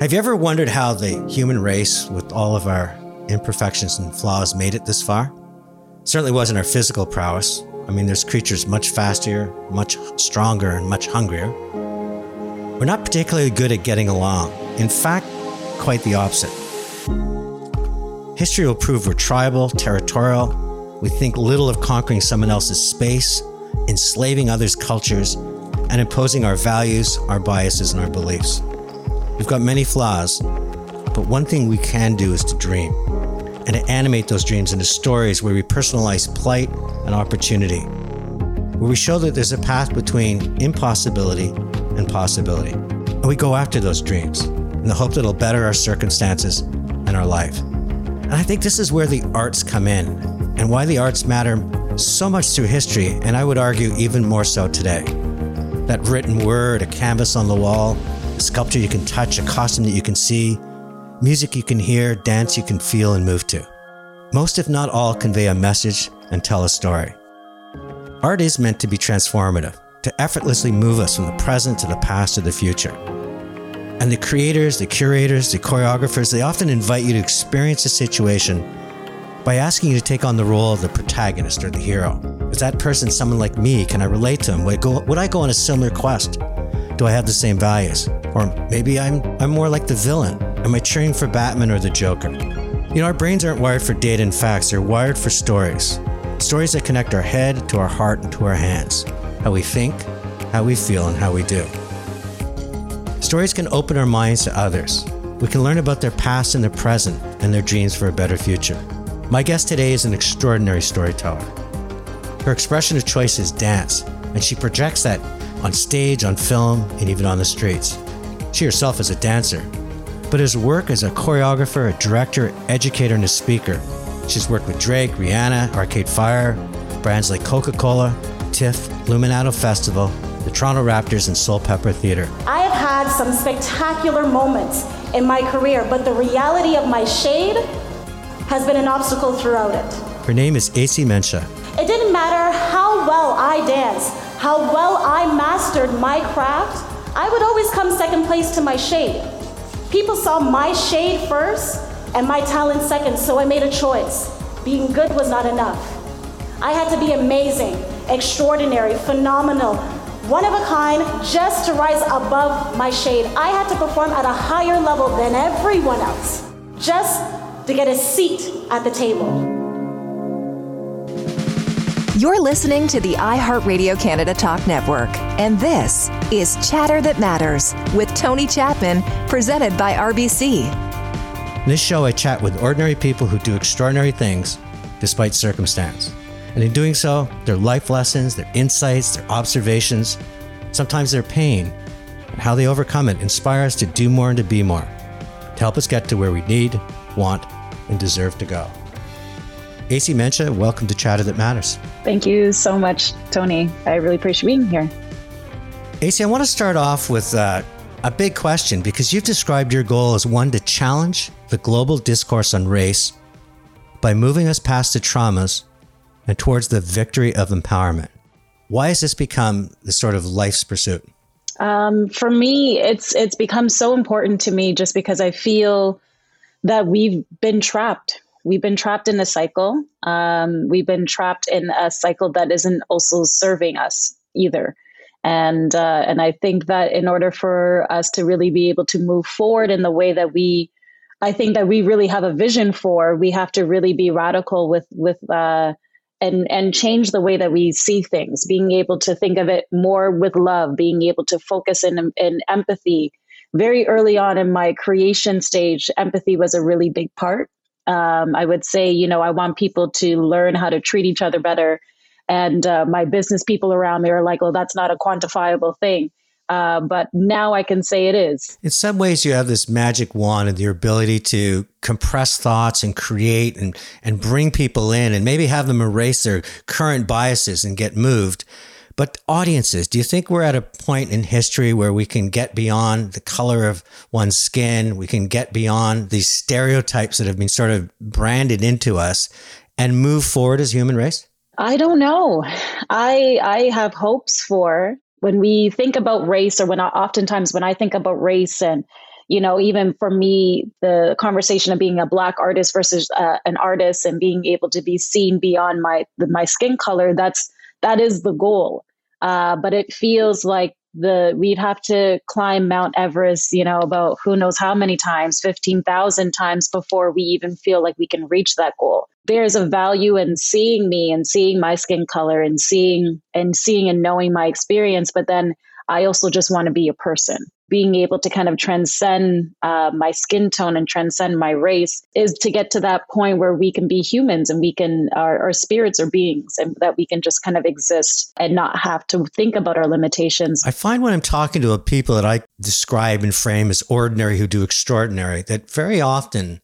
Have you ever wondered how the human race, with all of our imperfections and flaws, made it this far? certainly wasn't our physical prowess. I mean, there's creatures much faster, much stronger, and much hungrier. We're not particularly good at getting along. In fact, quite the opposite. History will prove we're tribal, territorial. We think little of conquering someone else's space, enslaving others' cultures, and imposing our values, our biases, and our beliefs. We've got many flaws, but one thing we can do is to dream and to animate those dreams into stories where we personalize plight and opportunity, where we show that there's a path between impossibility and possibility. And we go after those dreams in the hope that it'll better our circumstances and our life. And I think this is where the arts come in and why the arts matter so much through history, and I would argue even more so today. That written word, a canvas on the wall, sculpture you can touch, a costume that you can see, music you can hear, dance you can feel and move to. Most, if not all, convey a message and tell a story. Art is meant to be transformative, to effortlessly move us from the present to the past to the future. And the creators, the curators, the choreographers, they often invite you to experience a situation by asking you to take on the role of the protagonist or the hero. Is that person someone like me? Can I relate to him? Would I go, would I go on a similar quest? Do I have the same values? Or maybe I'm, I'm more like the villain. Am I cheering for Batman or the Joker? You know, our brains aren't wired for data and facts, they're wired for stories. Stories that connect our head to our heart and to our hands. How we think, how we feel, and how we do. Stories can open our minds to others. We can learn about their past and their present and their dreams for a better future. My guest today is an extraordinary storyteller. Her expression of choice is dance, and she projects that on stage, on film, and even on the streets. She herself is a dancer, but his work as a choreographer, a director, educator, and a speaker. She's worked with Drake, Rihanna, Arcade Fire, brands like Coca Cola, TIFF, Luminato Festival, the Toronto Raptors, and Soulpepper Theatre. I have had some spectacular moments in my career, but the reality of my shade has been an obstacle throughout it. Her name is AC Mensah. It didn't matter how well I danced, how well I mastered my craft, I would always come second place to my shade. People saw my shade first and my talent second, so I made a choice. Being good was not enough. I had to be amazing, extraordinary, phenomenal, one of a kind, just to rise above my shade. I had to perform at a higher level than everyone else, just to get a seat at the table. You're listening to the iHeartRadio Canada Talk Network, and this is Chatter That Matters with Tony Chapman, presented by RBC. In this show, I chat with ordinary people who do extraordinary things despite circumstance. And in doing so, their life lessons, their insights, their observations, sometimes their pain, and how they overcome it inspire us to do more and to be more, to help us get to where we need, want, and deserve to go. AC Mensah, welcome to Chatter That Matters. Thank you so much, Tony. I really appreciate being here. AC, I want to start off with uh, a big question because you've described your goal as one to challenge the global discourse on race by moving us past the traumas and towards the victory of empowerment. Why has this become the sort of life's pursuit? Um, for me, it's it's become so important to me just because I feel that we've been trapped we've been trapped in a cycle. Um, we've been trapped in a cycle that isn't also serving us either. And uh, and I think that in order for us to really be able to move forward in the way that we, I think that we really have a vision for, we have to really be radical with with uh, and and change the way that we see things. Being able to think of it more with love, being able to focus in in empathy. Very early on in my creation stage, empathy was a really big part um, I would say, you know, I want people to learn how to treat each other better. And uh, my business people around me are like, well, that's not a quantifiable thing. Uh, but now I can say it is. In some ways, you have this magic wand and your ability to compress thoughts and create and, and bring people in and maybe have them erase their current biases and get moved. But audiences, do you think we're at a point in history where we can get beyond the color of one's skin? We can get beyond these stereotypes that have been sort of branded into us and move forward as human race? I don't know. I I have hopes for when we think about race or when I, oftentimes when I think about race and you know, even for me, the conversation of being a black artist versus uh, an artist and being able to be seen beyond my my skin color, that's that is the goal. Uh, but it feels like the we'd have to climb Mount Everest, you know, about who knows how many times, 15,000 times before we even feel like we can reach that goal. There's a value in seeing me and seeing my skin color and seeing and seeing and knowing my experience, but then I also just want to be a person being able to kind of transcend uh, my skin tone and transcend my race is to get to that point where we can be humans and we can our, our spirits are beings and that we can just kind of exist and not have to think about our limitations. I find when i'm talking to people that i describe and frame as ordinary who do extraordinary that very often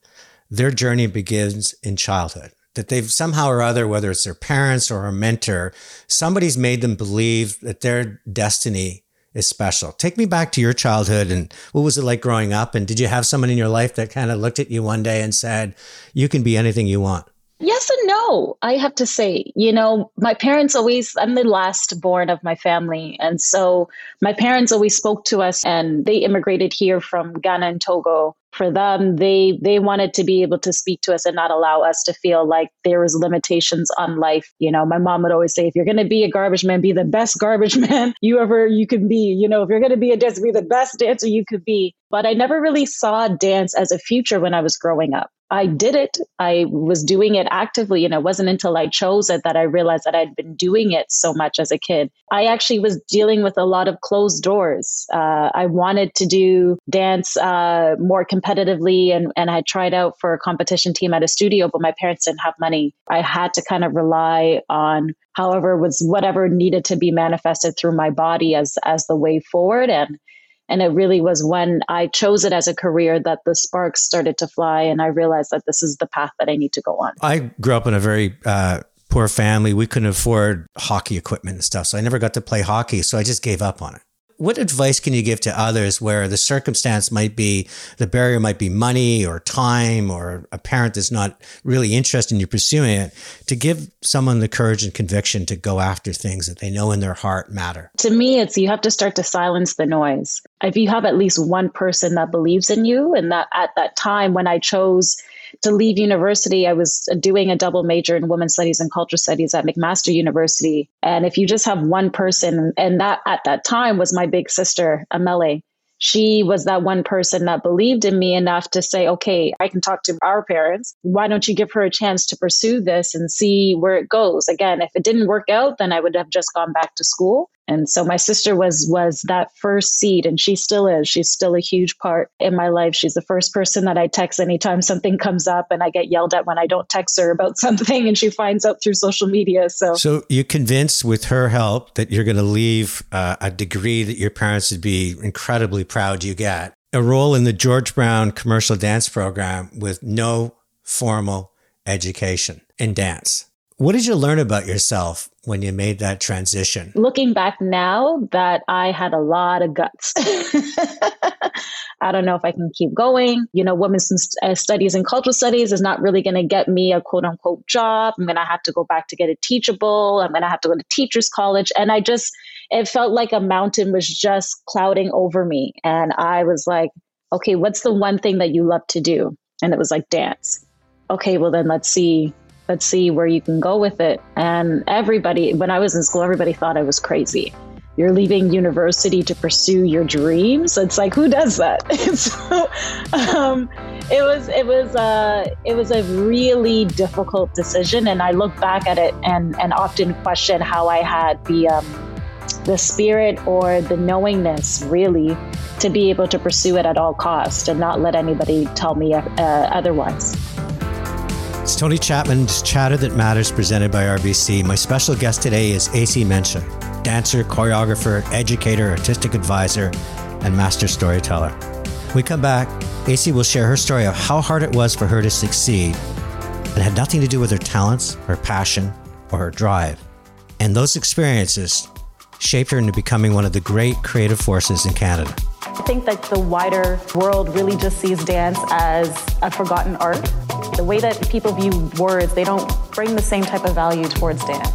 their journey begins in childhood that they've somehow or other, whether it's their parents or a mentor, somebody's made them believe that their destiny is special. Take me back to your childhood and what was it like growing up? And did you have someone in your life that kind of looked at you one day and said, You can be anything you want? Yes and no, I have to say. You know, my parents always, I'm the last born of my family. And so my parents always spoke to us, and they immigrated here from Ghana and Togo for them they they wanted to be able to speak to us and not allow us to feel like there was limitations on life you know my mom would always say if you're going to be a garbage man be the best garbage man you ever you can be you know if you're going to be a dancer be the best dancer you could be but i never really saw dance as a future when i was growing up I did it. I was doing it actively. And it wasn't until I chose it that I realized that I'd been doing it so much as a kid. I actually was dealing with a lot of closed doors. Uh, I wanted to do dance uh, more competitively, and, and I tried out for a competition team at a studio, but my parents didn't have money. I had to kind of rely on however was whatever needed to be manifested through my body as as the way forward and and it really was when I chose it as a career that the sparks started to fly, and I realized that this is the path that I need to go on. I grew up in a very uh, poor family. We couldn't afford hockey equipment and stuff, so I never got to play hockey. So I just gave up on it what advice can you give to others where the circumstance might be the barrier might be money or time or a parent that's not really interested in you pursuing it to give someone the courage and conviction to go after things that they know in their heart matter? To me it's you have to start to silence the noise. If you have at least one person that believes in you and that at that time when i chose to leave university, I was doing a double major in women's studies and culture studies at McMaster University. And if you just have one person, and that at that time was my big sister, Amele, she was that one person that believed in me enough to say, okay, I can talk to our parents. Why don't you give her a chance to pursue this and see where it goes? Again, if it didn't work out, then I would have just gone back to school. And so my sister was was that first seed and she still is. She's still a huge part in my life. She's the first person that I text anytime something comes up and I get yelled at when I don't text her about something and she finds out through social media. So So you convinced with her help that you're going to leave uh, a degree that your parents would be incredibly proud you get. A role in the George Brown commercial dance program with no formal education in dance. What did you learn about yourself when you made that transition? Looking back now, that I had a lot of guts. I don't know if I can keep going. You know, women's uh, studies and cultural studies is not really going to get me a quote unquote job. I'm going to have to go back to get a teachable. I'm going to have to go to teachers college. And I just, it felt like a mountain was just clouding over me. And I was like, okay, what's the one thing that you love to do? And it was like dance. Okay, well, then let's see let's see where you can go with it. And everybody, when I was in school, everybody thought I was crazy. You're leaving university to pursue your dreams. It's like who does that? so, um, it was it was a uh, it was a really difficult decision, and I look back at it and and often question how I had the um, the spirit or the knowingness really to be able to pursue it at all cost and not let anybody tell me uh, otherwise. It's Tony Chapman's Chatter That Matters presented by RBC. My special guest today is AC Mensah, dancer, choreographer, educator, artistic advisor, and master storyteller. When we come back, AC will share her story of how hard it was for her to succeed and had nothing to do with her talents, her passion, or her drive. And those experiences shaped her into becoming one of the great creative forces in Canada. I think that the wider world really just sees dance as a forgotten art the way that people view words, they don't bring the same type of value towards dance.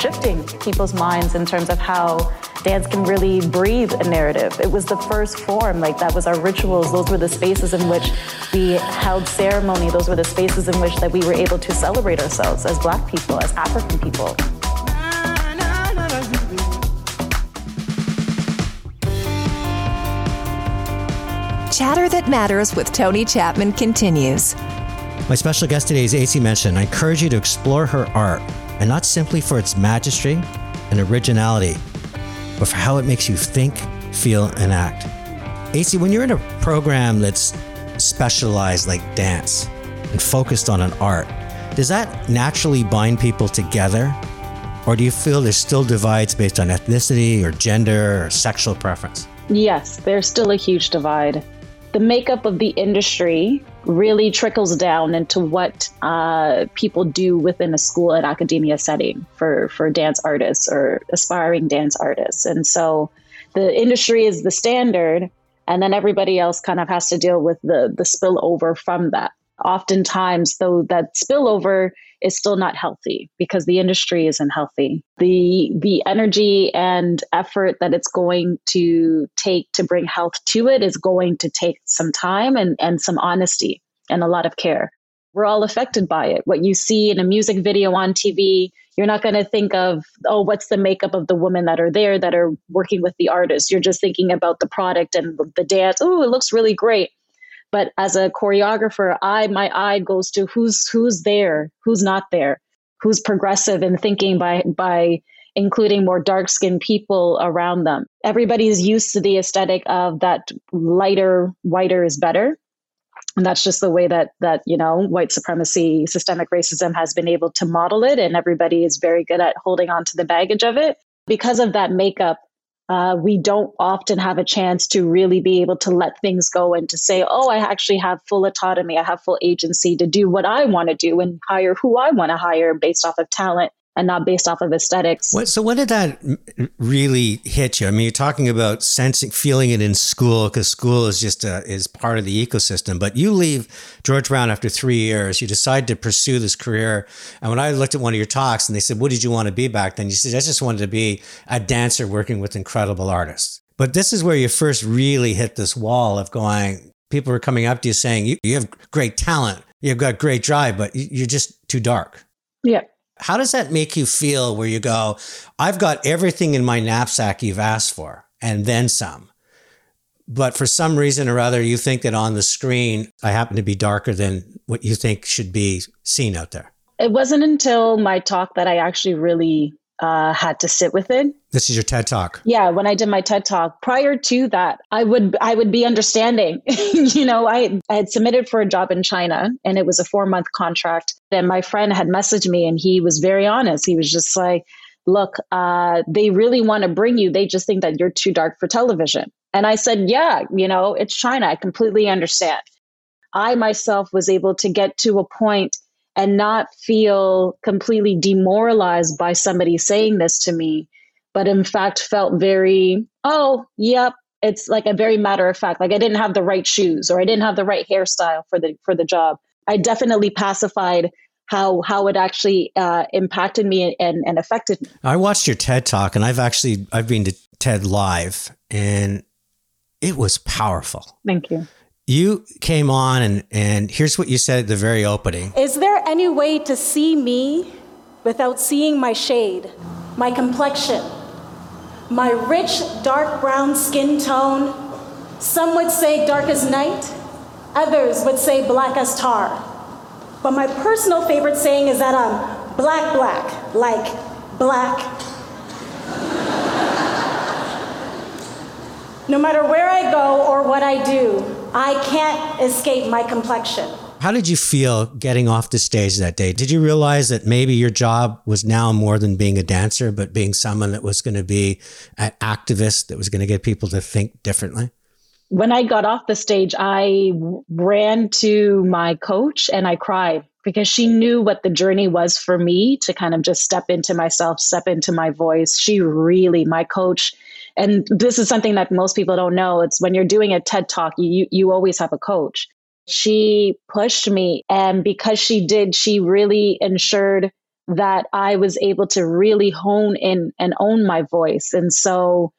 shifting people's minds in terms of how dance can really breathe a narrative. It was the first form, like that was our rituals. Those were the spaces in which we held ceremony. Those were the spaces in which that we were able to celebrate ourselves as black people, as African people. Chatter That Matters with Tony Chapman continues. My special guest today is AC Mensah. I encourage you to explore her art, and not simply for its majesty and originality, but for how it makes you think, feel, and act. AC, when you're in a program that's specialized like dance and focused on an art, does that naturally bind people together? Or do you feel there's still divides based on ethnicity or gender or sexual preference? Yes, there's still a huge divide the makeup of the industry really trickles down into what uh, people do within a school and academia setting for, for dance artists or aspiring dance artists. And so the industry is the standard, and then everybody else kind of has to deal with the, the spillover from that. Oftentimes, though, that spillover is still not healthy because the industry isn't healthy. The the energy and effort that it's going to take to bring health to it is going to take some time and, and some honesty and a lot of care. We're all affected by it. What you see in a music video on TV, you're not going to think of, oh, what's the makeup of the women that are there that are working with the artist. You're just thinking about the product and the dance. Oh, it looks really great. But as a choreographer, I my eye goes to who's who's there, who's not there, who's progressive in thinking by by including more dark skinned people around them. Everybody's used to the aesthetic of that lighter, whiter is better. And that's just the way that that, you know, white supremacy, systemic racism has been able to model it. And everybody is very good at holding on to the baggage of it. Because of that makeup, uh, we don't often have a chance to really be able to let things go and to say, oh, I actually have full autonomy. I have full agency to do what I want to do and hire who I want to hire based off of talent and not based off of aesthetics. What, so when did that really hit you? I mean, you're talking about sensing, feeling it in school because school is just a, is part of the ecosystem. But you leave George Brown after three years. You decide to pursue this career. And when I looked at one of your talks and they said, "What did you want to be back then?" You said, "I just wanted to be a dancer working with incredible artists." But this is where you first really hit this wall of going. People were coming up to you saying, "You, you have great talent. You've got great drive, but you're just too dark." Yeah. How does that make you feel where you go, I've got everything in my knapsack you've asked for and then some? But for some reason or other, you think that on the screen, I happen to be darker than what you think should be seen out there. It wasn't until my talk that I actually really uh, had to sit with it. This is your TED talk. Yeah, when I did my TED talk. Prior to that, I would I would be understanding. you know, I, I had submitted for a job in China, and it was a four month contract. Then my friend had messaged me, and he was very honest. He was just like, "Look, uh, they really want to bring you. They just think that you're too dark for television." And I said, "Yeah, you know, it's China. I completely understand." I myself was able to get to a point and not feel completely demoralized by somebody saying this to me, but in fact felt very, oh, yep, it's like a very matter of fact. Like I didn't have the right shoes or I didn't have the right hairstyle for the for the job. I definitely pacified how how it actually uh, impacted me and, and affected me. I watched your TED talk, and I've actually I've been to TED Live, and it was powerful. Thank you you came on and, and here's what you said at the very opening Is there any way to see me without seeing my shade, my complexion, my rich dark brown skin tone? Some would say dark as night, others would say black as tar. But my personal favorite saying is that I'm black, black, like black. no matter where I go or what I do, I can't escape my complexion. How did you feel getting off the stage that day? Did you realize that maybe your job was now more than being a dancer, but being someone that was going to be an activist that was going to get people to think differently? When I got off the stage, I ran to my coach and I cried because she knew what the journey was for me to kind of just step into myself, step into my voice. She really, my coach, and this is something that most people don't know it's when you're doing a ted talk you you always have a coach she pushed me and because she did she really ensured that I was able to really hone in and own my voice. And so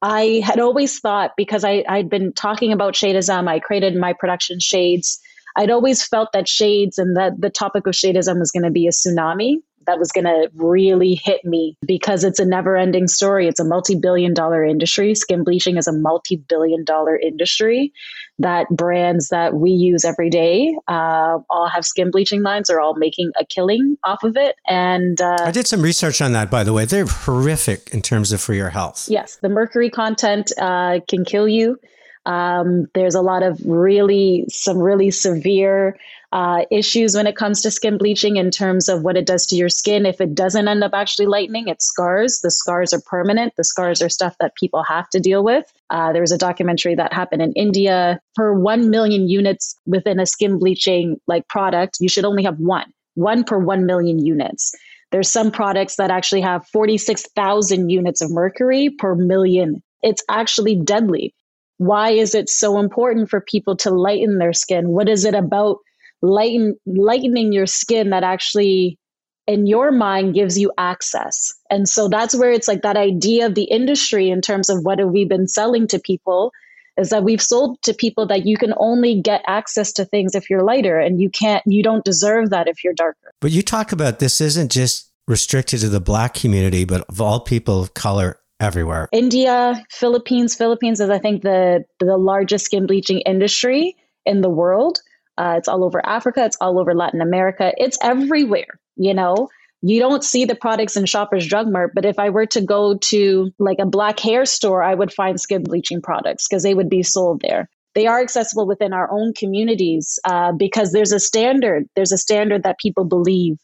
I had always thought because I, I'd been talking about Shadeism, I created my production Shades. I'd always felt that Shades and that the topic of Shadeism was going to be a tsunami that was going to really hit me because it's a never ending story. It's a multi billion dollar industry. Skin bleaching is a multi billion dollar industry that brands that we use every day uh, all have skin bleaching lines are all making a killing off of it and uh, i did some research on that by the way they're horrific in terms of for your health yes the mercury content uh, can kill you um, there's a lot of really some really severe uh, issues when it comes to skin bleaching in terms of what it does to your skin. If it doesn't end up actually lightening, it scars. The scars are permanent. The scars are stuff that people have to deal with. Uh, there was a documentary that happened in India. Per one million units within a skin bleaching like product, you should only have one, one per one million units. There's some products that actually have 46,000 units of mercury per million. It's actually deadly. Why is it so important for people to lighten their skin? What is it about lighten, lightening your skin that actually in your mind gives you access. And so that's where it's like that idea of the industry in terms of what have we been selling to people is that we've sold to people that you can only get access to things if you're lighter and you can't you don't deserve that if you're darker. But you talk about this isn't just restricted to the black community but of all people of color everywhere. India, Philippines, Philippines is I think the the largest skin bleaching industry in the world. Uh, it's all over Africa. It's all over Latin America. It's everywhere. You know, you don't see the products in Shoppers Drug Mart, but if I were to go to like a black hair store, I would find skin bleaching products because they would be sold there. They are accessible within our own communities uh, because there's a standard. There's a standard that people believe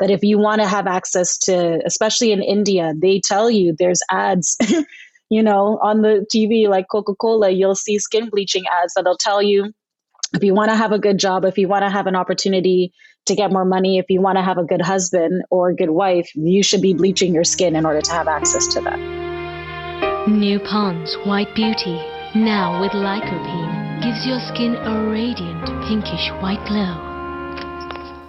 that if you want to have access to, especially in India, they tell you there's ads. you know, on the TV like Coca Cola, you'll see skin bleaching ads that'll tell you if you want to have a good job, if you want to have an opportunity to get more money, if you want to have a good husband or a good wife, you should be bleaching your skin in order to have access to that. New Pond's White Beauty, now with lycopene, gives your skin a radiant pinkish white glow.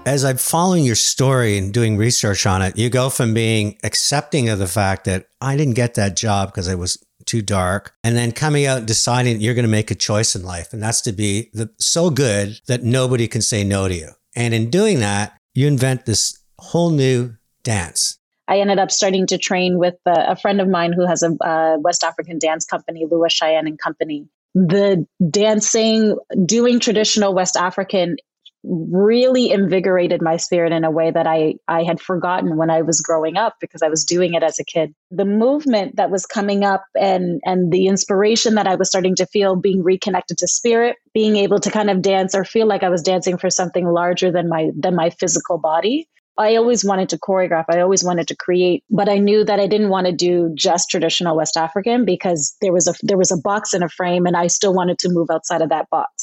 As I'm following your story and doing research on it, you go from being accepting of the fact that I didn't get that job because it was too dark, and then coming out and deciding you're going to make a choice in life. And that's to be the, so good that nobody can say no to you. And in doing that, you invent this whole new dance. I ended up starting to train with a, a friend of mine who has a uh, West African dance company, Lua Shayenne and Company. The dancing, doing traditional West African really invigorated my spirit in a way that I, I had forgotten when I was growing up because I was doing it as a kid. The movement that was coming up and, and the inspiration that I was starting to feel being reconnected to spirit, being able to kind of dance or feel like I was dancing for something larger than my than my physical body. I always wanted to choreograph. I always wanted to create, but I knew that I didn't want to do just traditional West African because there was a there was a box in a frame and I still wanted to move outside of that box.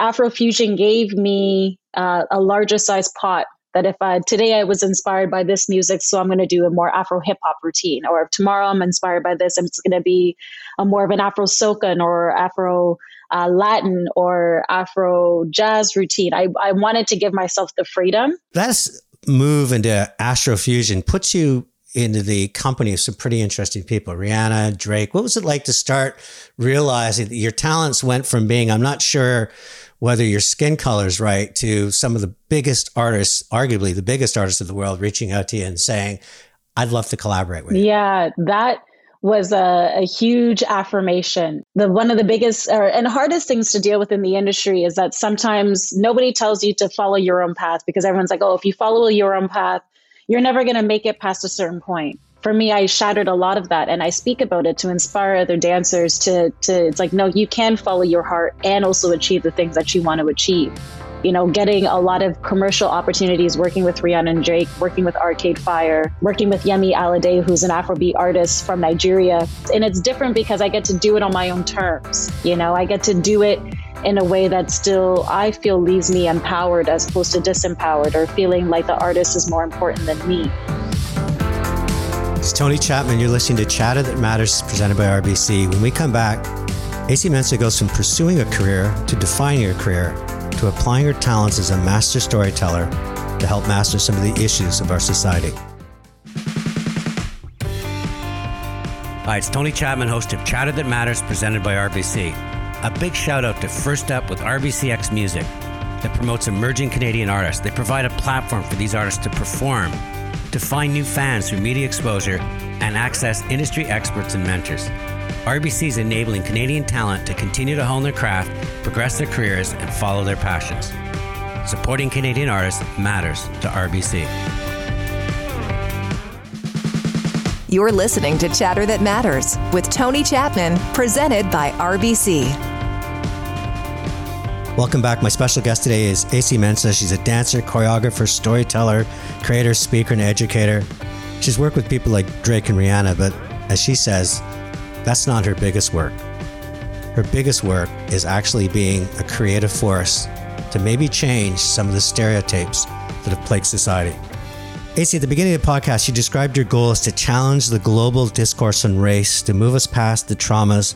Afrofusion gave me uh, a larger size pot that if I, today I was inspired by this music, so I'm going to do a more Afro hip hop routine, or if tomorrow I'm inspired by this, it's going to be a more of an Afro soca or Afro uh, Latin or Afro jazz routine. I, I wanted to give myself the freedom. That's move into Afrofusion puts you into the company of some pretty interesting people. Rihanna, Drake. What was it like to start realizing that your talents went from being, I'm not sure whether your skin color is right, to some of the biggest artists, arguably the biggest artists of the world, reaching out to you and saying, I'd love to collaborate with you. Yeah, that was a, a, huge affirmation. The one of the biggest or, and hardest things to deal with in the industry is that sometimes nobody tells you to follow your own path because everyone's like, oh, if you follow your own path, you're never going to make it past a certain point for me i shattered a lot of that and i speak about it to inspire other dancers to to it's like no you can follow your heart and also achieve the things that you want to achieve. You know getting a lot of commercial opportunities working with rihanna and drake working with arcade fire working with yemi alade who's an afrobeat artist from nigeria. And it's different because i get to do it on my own terms you know? I get to do it in a way that still I feel leaves me empowered as opposed to disempowered or feeling like the artist is more important than me. It's Tony Chapman. You're listening to Chatter That Matters, presented by RBC. When we come back, AC Mensah goes from pursuing a career to defining a career to applying her talents as a master storyteller to help master some of the issues of our society. Hi, it's Tony Chapman, host of Chatter That Matters, presented by RBC. A big shout out to First Up with RBCX Music that promotes emerging Canadian artists. They provide a platform for these artists to perform to find new fans through media exposure, and access industry experts and mentors. RBC is enabling Canadian talent to continue to hone their craft, progress their careers, and follow their passions. Supporting Canadian artists matters to RBC. You're listening to Chatter That Matters with Tony Chapman, presented by RBC. Welcome back. My special guest today is AC Mensah. She's a dancer, choreographer, storyteller, creator, speaker, and educator. She's worked with people like Drake and Rihanna, but as she says, that's not her biggest work. Her biggest work is actually being a creative force to maybe change some of the stereotypes that have plagued society. AC, at the beginning of the podcast, you described your goal as to challenge the global discourse on race, to move us past the traumas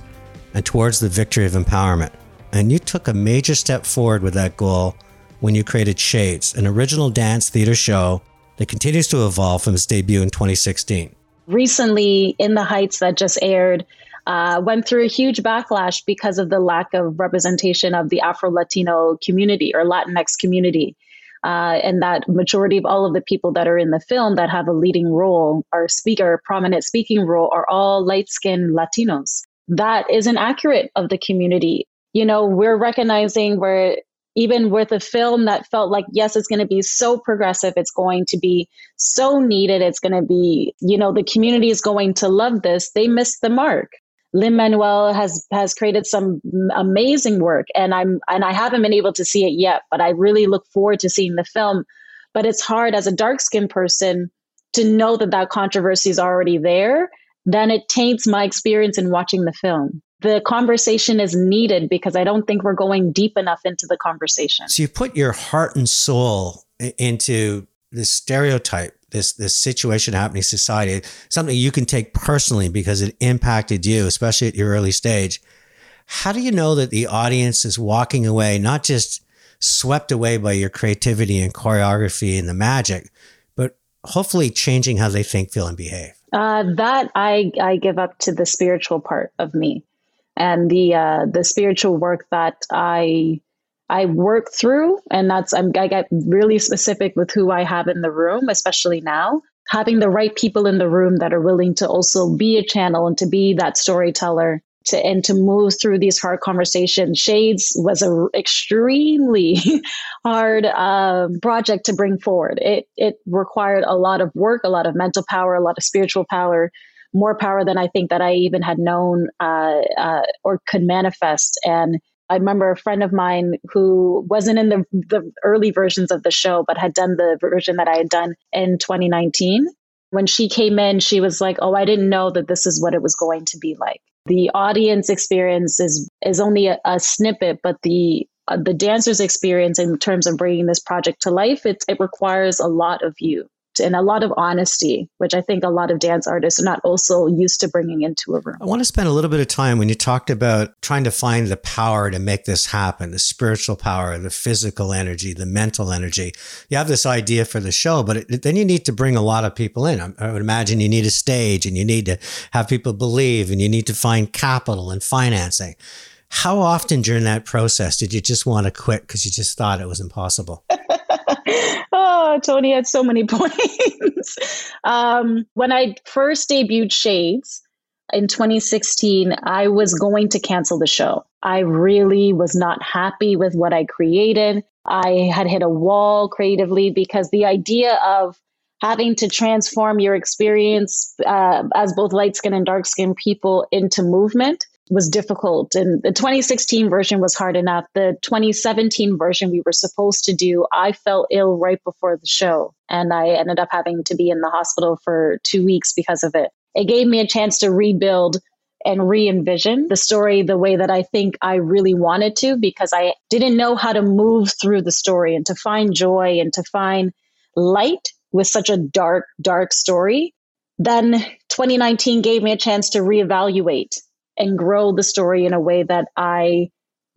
and towards the victory of empowerment. And you took a major step forward with that goal when you created Shades, an original dance theater show that continues to evolve from its debut in 2016. Recently, In the Heights, that just aired, uh, went through a huge backlash because of the lack of representation of the Afro Latino community or Latinx community uh, and that majority of all of the people that are in the film that have a leading role or speaker, prominent speaking role, are all light skinned Latinos. That isn't accurate of the community. You know, we're recognizing where even with a film that felt like, yes, it's going to be so progressive, it's going to be so needed, it's going to be, you know, the community is going to love this, they missed the mark. Lin Manuel has has created some amazing work, and I'm and I haven't been able to see it yet, but I really look forward to seeing the film. But it's hard as a dark skinned person to know that that controversy is already there. Then it taints my experience in watching the film. The conversation is needed because I don't think we're going deep enough into the conversation. So you put your heart and soul into this stereotype this this situation happening in society, something you can take personally because it impacted you, especially at your early stage. How do you know that the audience is walking away not just swept away by your creativity and choreography and the magic, but hopefully changing how they think, feel, and behave? Uh, that I I give up to the spiritual part of me, and the uh, the spiritual work that I I work through, and that's I'm, I get really specific with who I have in the room, especially now. Having the right people in the room that are willing to also be a channel and to be that storyteller to and to move through these hard conversations. Shades was a extremely hard uh, project to bring forward. It it required a lot of work, a lot of mental power, a lot of spiritual power, more power than I think that I even had known uh, uh, or could manifest. And I remember a friend of mine who wasn't in the, the early versions of the show, but had done the version that I had done in 2019. When she came in, she was like, Oh, I didn't know that this is what it was going to be like. The audience experience is, is only a, a snippet, but the uh, the dancer's experience in terms of bringing this project to life, it, it requires a lot of you and a lot of honesty, which I think a lot of dance artists are not also used to bringing into a room. I want to spend a little bit of time when you talked about trying to find the power to make this happen the spiritual power, the physical energy, the mental energy. You have this idea for the show, but it, then you need to bring a lot of people in. I, I would imagine you need a stage and you need to have people believe and you need to find capital and financing. How often during that process did you just want to quit because you just thought it was impossible? oh, Tony had so many points. um, when I first debuted Shades in 2016, I was going to cancel the show. I really was not happy with what I created. I had hit a wall creatively because the idea of having to transform your experience uh, as both light skin and dark skin people into movement was difficult. And the 2016 version was hard enough. The 2017 version we were supposed to do, I fell ill right before the show. And I ended up having to be in the hospital for two weeks because of it. It gave me a chance to rebuild and re envision the story the way that I think I really wanted to because I didn't know how to move through the story and to find joy and to find light with such a dark, dark story. Then 2019 gave me a chance to reevaluate and grow the story in a way that I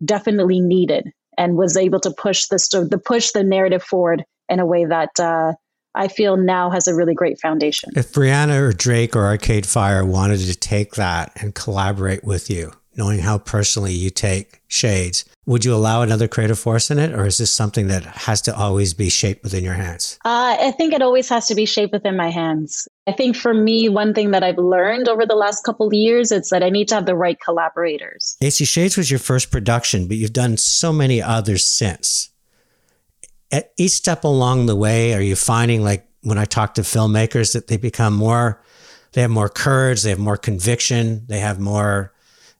definitely needed and was able to push the sto- the push the narrative forward in a way that uh, I feel now has a really great foundation. If Rihanna or Drake or Arcade Fire wanted to take that and collaborate with you, knowing how personally you take shades, would you allow another creative force in it, or is this something that has to always be shaped within your hands? Uh, I think it always has to be shaped within my hands. I think for me, one thing that I've learned over the last couple of years is that I need to have the right collaborators. AC Shades was your first production, but you've done so many others since. At each step along the way, are you finding like when I talk to filmmakers that they become more, they have more courage, they have more conviction, they have more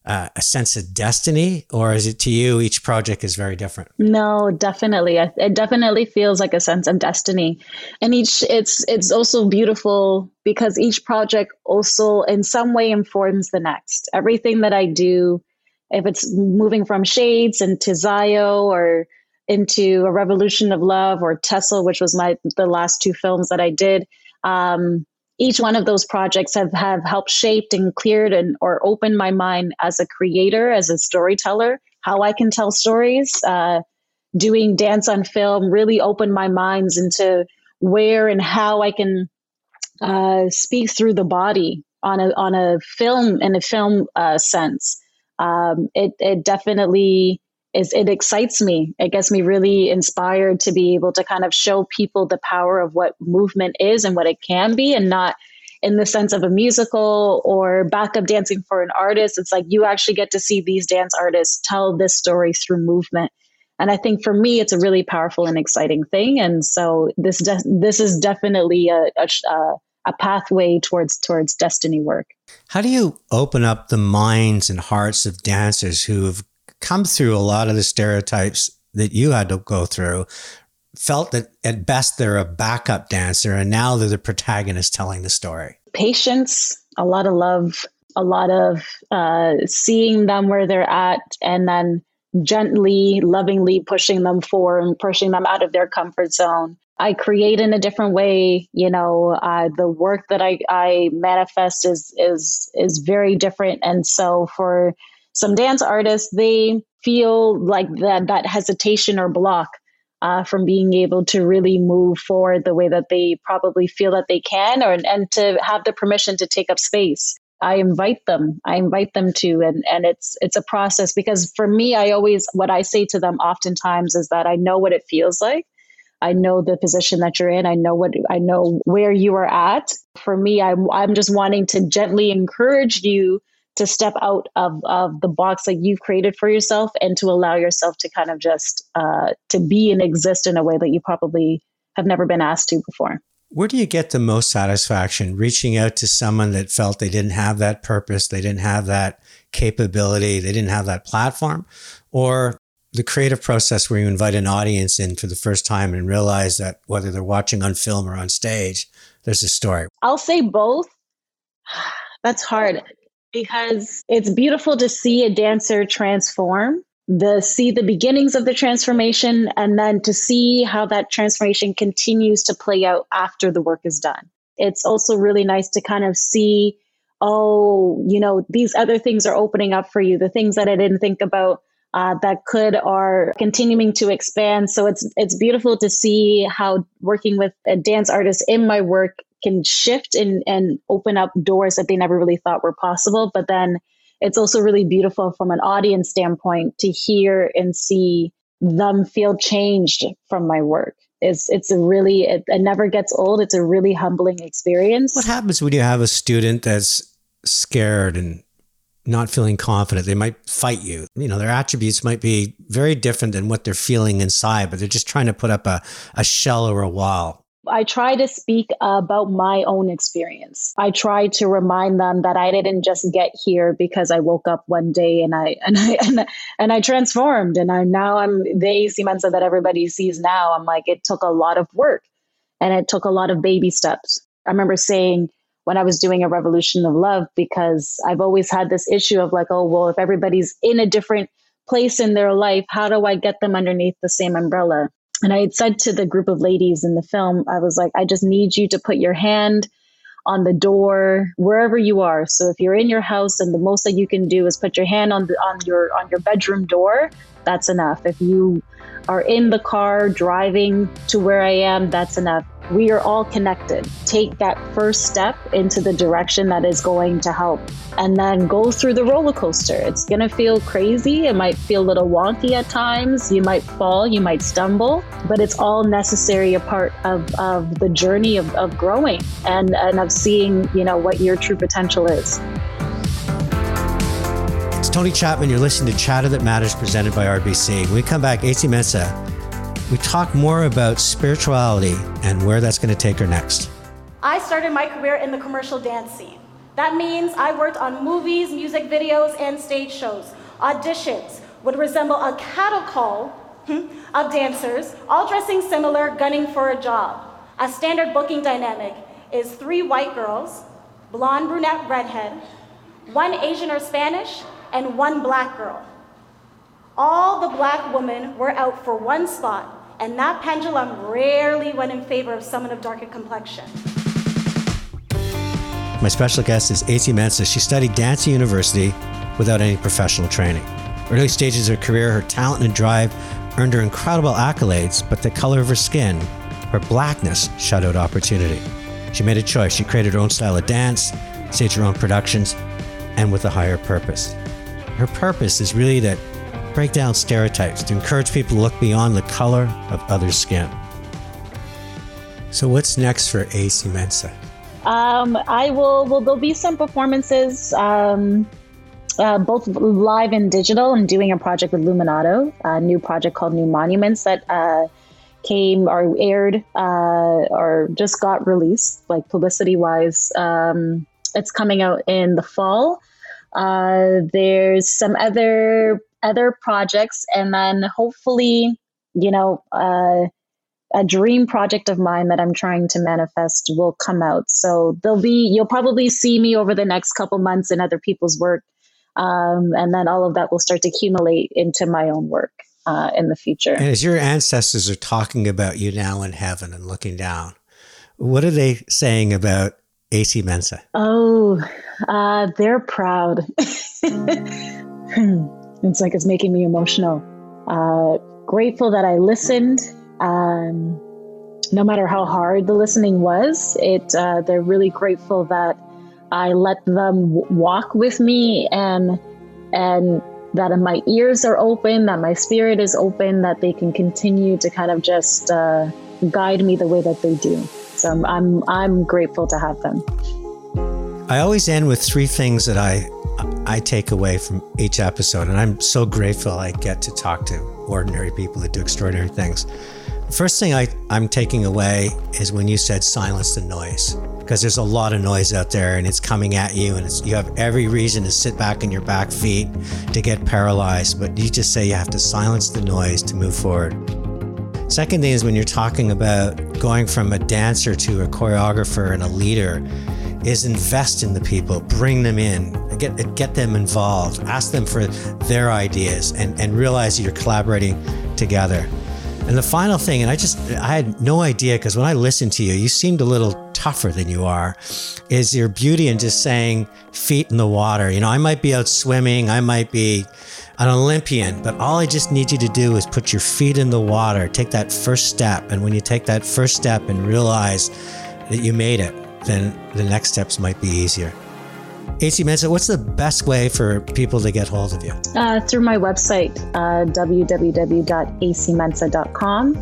uh, a sense of destiny, or is it to you each project is very different? No, definitely. It definitely feels like a sense of destiny, and each it's it's also beautiful because each project also in some way informs the next. Everything that I do, if it's moving from Shades into Zio or into a Revolution of Love or Tessel, which was my the last two films that I did. Um, each one of those projects have, have helped shaped and cleared and or opened my mind as a creator as a storyteller how i can tell stories. Uh, doing dance on film really opened my minds into where and how i can uh, speak through the body on a on a film in a film uh, sense. Um, it, it definitely is it excites me. It gets me really inspired to be able to kind of show people the power of what movement is and what it can be and not in the sense of a musical or backup dancing for an artist. It's like you actually get to see these dance artists tell this story through movement. And I think for me, it's a really powerful and exciting thing. And so this de- this is definitely a, a, a pathway towards towards destiny work. How do you open up the minds and hearts of dancers who have come through a lot of the stereotypes that you had to go through, felt that at best they're a backup dancer, and now they're the protagonist telling the story. Patience, a lot of love, a lot of uh, seeing them where they're at, and then gently, lovingly pushing them forward and pushing them out of their comfort zone. I create in a different way. You know, uh, the work that I, I manifest is is is very different, and so for some dance artists they feel like that that hesitation or block uh, from being able to really move forward the way that they probably feel that they can or and to have the permission to take up space i invite them i invite them to and and it's it's a process because for me i always what i say to them oftentimes is that i know what it feels like I know the position that you're in. I know what I know where you are at. For me, I'm I'm just wanting to gently encourage you to step out of, of the box that you've created for yourself and to allow yourself to kind of just uh, to be and exist in a way that you probably have never been asked to before. Where do you get the most satisfaction? Reaching out to someone that felt they didn't have that purpose they didn't have that capability they didn't have that platform? Or the creative process where you invite an audience in for the first time and realize that whether they're watching on film or on stage there's a story. I'll say both. That's hard because it's beautiful to see a dancer transform the see the beginnings of the transformation and then to see how that transformation continues to play out after the work is done. It's also really nice to kind of see oh you know these other things are opening up for you the things that i didn't think about uh, that could are continuing to expand. So it's it's beautiful to see how working with a dance artist in my work can shift and, and open up doors that they never really thought were possible. But then it's also really beautiful from an audience standpoint to hear and see them feel changed from my work. It's it's a really it, it never gets old. It's a really humbling experience. What happens when you have a student that's scared and not feeling confident? They might fight you. You know, their attributes might be very different than what they're feeling inside, but they're just trying to put up a, a shell or a wall. I try to speak about my own experience. I try to remind them that I didn't just get here because I woke up one day and I and I and, and I transformed and I now I'm the AC Mensah that everybody sees now. I'm like it took a lot of work and it took a lot of baby steps. I remember saying when I was doing a revolution of love because I've always had this issue of like, oh well, if everybody's in a different place in their life, how do I get them underneath the same umbrella? And I had said to the group of ladies in the film, I was like, I just need you to put your hand on the door wherever you are. So if you're in your house and the most that you can do is put your hand on the on your on your bedroom door, that's enough. If you are in the car driving to where I am, that's enough. We are all connected. Take that first step into the direction that is going to help, and then go through the roller coaster. It's going to feel crazy. It might feel a little wonky at times. You might fall, you might stumble, but it's all necessary a part of, of the journey of, of growing and, and of seeing, you know, what your true potential is. It's Tony Chapman. You're listening to Chatter That Matters presented by RBC. When we come back, AC Mensah we talk more about spirituality and where that's going to take her next. I started my career in the commercial dance scene. That means I worked on movies, music videos, and stage shows. Auditions would resemble a cattle call hmm, of dancers, all dressing similar, gunning for a job. A standard booking dynamic is three white girls, blonde, brunette, redhead, one Asian or Spanish, and one black girl. All the black women were out for one spot and that pendulum rarely went in favor of someone of darker complexion. My special guest is AC Mensah. She studied dance at university without any professional training. Early stages of her career, her talent and drive earned her incredible accolades, but the color of her skin, her blackness, shut out opportunity. She made a choice. She created her own style of dance, staged her own productions, and with a higher purpose. Her purpose is really that break down stereotypes, to encourage people to look beyond the color of other skin. So, what's next for AC Mensah? Um, I will. Well, there'll be some performances, um, uh, both live and digital. I'm doing a project with Luminato, a new project called New Monuments that uh, came or aired uh, or just got released, like publicity wise. Um, it's coming out in the fall. Uh, there's some other other projects, and then hopefully, you know, uh, a dream project of mine that I'm trying to manifest will come out. So there'll be you'll probably see me over the next couple months in other people's work, um, and then all of that will start to accumulate into my own work uh, in the future. And as your ancestors are talking about you now in heaven and looking down, what are they saying about AC Mensah? Oh, uh, they're proud. It's like it's making me emotional. Uh, grateful that I listened. Um, no matter how hard the listening was, it uh, they're really grateful that I let them w- walk with me and and that my ears are open, that my spirit is open, that they can continue to kind of just uh, guide me the way that they do. So I'm, I'm I'm grateful to have them. I always end with three things that I I take away from each episode, and I'm so grateful I get to talk to ordinary people that do extraordinary things. First thing I, I'm taking away is when you said silence the noise, because there's a lot of noise out there and it's coming at you, and you have every reason to sit back on your back feet to get paralyzed, but you just say you have to silence the noise to move forward. Second thing is when you're talking about going from a dancer to a choreographer and a leader is invest in the people, bring them in, get get them involved, ask them for their ideas, and and realize that you're collaborating together. And the final thing, and I just I had no idea because when I listened to you, you seemed a little tougher than you are, is your beauty in just saying feet in the water. You know, I might be out swimming, I might be an Olympian, but all I just need you to do is put your feet in the water, take that first step. And when you take that first step and realize that you made it, then the next steps might be easier. AC Mensah, what's the best way for people to get hold of you? Uh, through my website, uh, www.acmensa.com.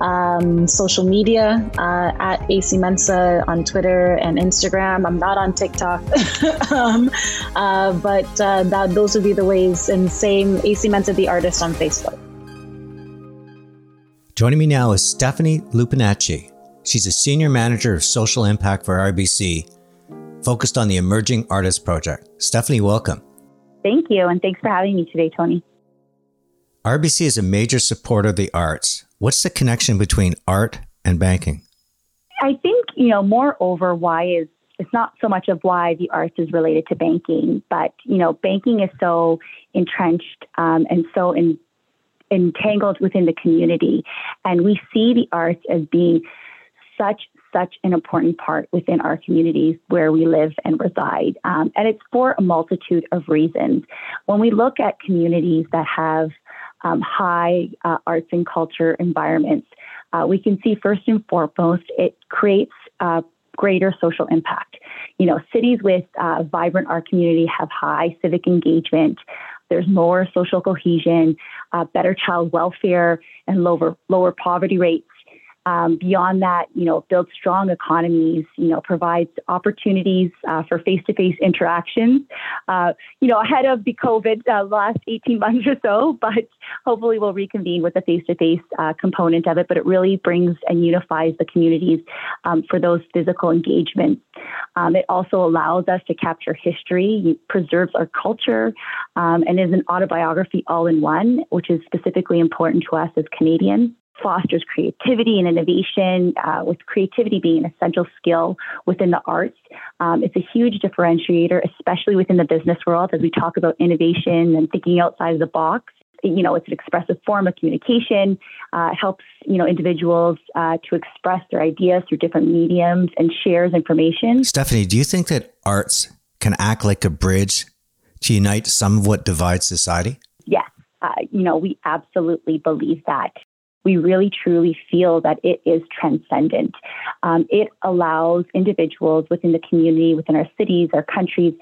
Um, social media uh, at AC Mensah on Twitter and Instagram. I'm not on TikTok, um, uh, but uh, that, those would be the ways. And same AC Mensah, the artist on Facebook. Joining me now is Stephanie Lupinacci. She's a senior manager of social impact for RBC, focused on the Emerging Artists Project. Stephanie, welcome. Thank you, and thanks for having me today, Tony. RBC is a major supporter of the arts. What's the connection between art and banking? I think, you know, moreover, why is it's not so much of why the arts is related to banking, but, you know, banking is so entrenched um, and so in, entangled within the community. And we see the arts as being such such an important part within our communities where we live and reside. Um, and it's for a multitude of reasons. When we look at communities that have um, high uh, arts and culture environments, uh, we can see first and foremost it creates uh, greater social impact. You know, cities with uh, vibrant art community have high civic engagement. There's more social cohesion, uh, better child welfare, and lower lower poverty rates. Um, beyond that, you know, builds strong economies, you know, provides opportunities uh, for face-to-face interactions, uh, you know, ahead of the COVID uh, last 18 months or so, but hopefully we'll reconvene with the face-to-face uh, component of it, but it really brings and unifies the communities um, for those physical engagements. Um, it also allows us to capture history, preserves our culture, um, and is an autobiography all in one, which is specifically important to us as Canadians fosters creativity and innovation, uh, with creativity being an essential skill within the arts. Um, it's a huge differentiator, especially within the business world as we talk about innovation and thinking outside of the box. You know, it's an expressive form of communication. Uh, helps you know individuals uh, to express their ideas through different mediums and shares information. Stephanie, do you think that arts can act like a bridge to unite some of what divides society? Yes, uh, you know, we absolutely believe that we really truly feel that it is transcendent. Um, it allows individuals within the community, within our cities, our countries,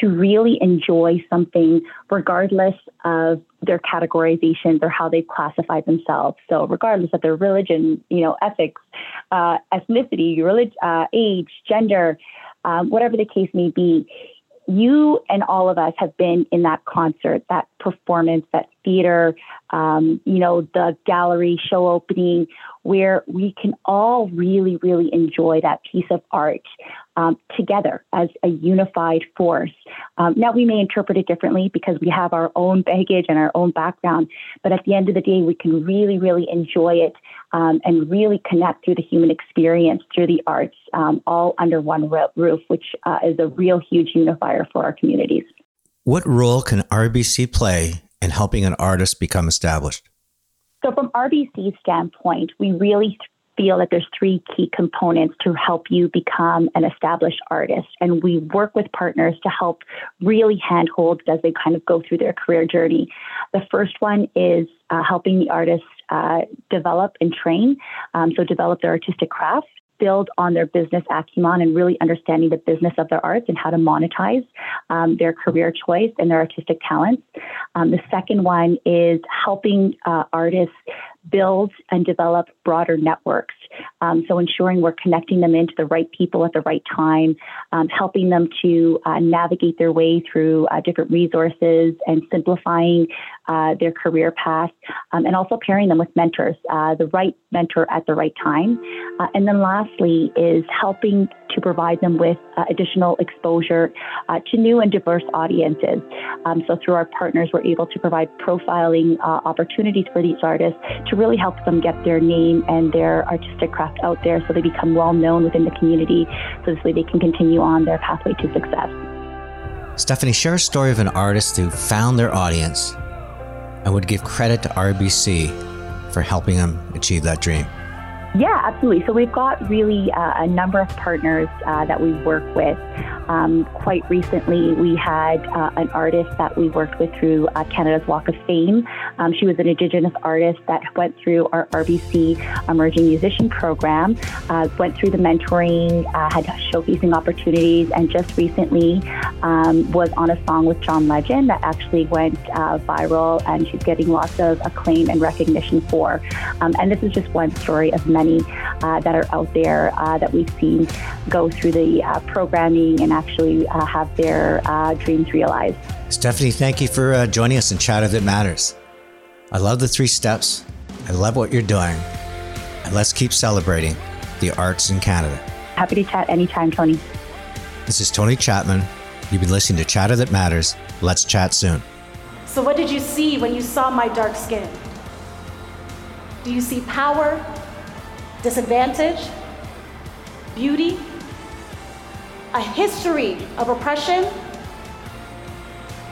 to really enjoy something regardless of their categorizations or how they've classified themselves. So, regardless of their religion, you know, ethics, uh, ethnicity, relig- uh, age, gender, um, whatever the case may be, you and all of us have been in that concert, that performance, that theater, um, you know, the gallery show opening, where we can all really, really enjoy that piece of art um, together as a unified force. Um, now, we may interpret it differently because we have our own baggage and our own background, but at the end of the day, we can really, really enjoy it um, and really connect through the human experience through the arts, um, all under one roof, which uh, is a real huge unifier for our communities. What role can RBC play in helping an artist become established? So, from RBC's standpoint, we really feel that there's three key components to help you become an established artist. And we work with partners to help really handhold as they kind of go through their career journey. The first one is uh, helping the artist uh, develop and train, um, so develop their artistic craft build on their business acumen and really understanding the business of their arts and how to monetize um, their career choice and their artistic talents. Um, the second one is helping uh, artists build and develop broader networks. Um, so ensuring we're connecting them into the right people at the right time, um, helping them to uh, navigate their way through uh, different resources and simplifying uh, their career path, um, and also pairing them with mentors, uh, the right mentor at the right time. Uh, and then lastly is helping to provide them with uh, additional exposure to new and diverse audiences. Um, so through our partners, we're able to provide profiling opportunities for these artists to really help them get their name and their artistic craft out there so they become well known within the community so this way they can continue on their pathway to success. Stephanie, share a story of an artist who found their audience and would give credit to RBC for helping them achieve that dream. Yeah, absolutely. So we've got really uh, a number of partners uh, that we work with. Um, quite recently, we had uh, an artist that we worked with through uh, Canada's Walk of Fame. Um, she was an Indigenous artist that went through our RBC Emerging Musician Program, uh, went through the mentoring, uh, had showcasing opportunities, and just recently um, was on a song with John Legend that actually went viral, and she's getting lots of acclaim and recognition for. Um, and this is just one story of many uh, that are out there that we've seen go through the programming and actually uh, have their uh, dreams realized. Stephanie, thank you for uh, joining us in Chatter That Matters. I love the three steps. I love what you're doing. And let's keep celebrating the arts in Canada. Happy to chat anytime, Tony. This is Tony Chapman. You've been listening to Chatter That Matters. Let's chat soon. So, what did you see when you saw my dark skin? Do you see power, disadvantage, beauty, a history of oppression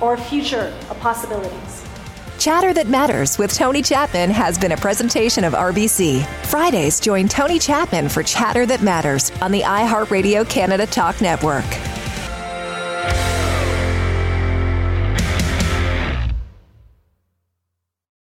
or a future of possibilities. Chatter That Matters with Tony Chapman has been a presentation of RBC. Fridays, join Tony Chapman for Chatter That Matters on the iHeartRadio Canada Talk Network.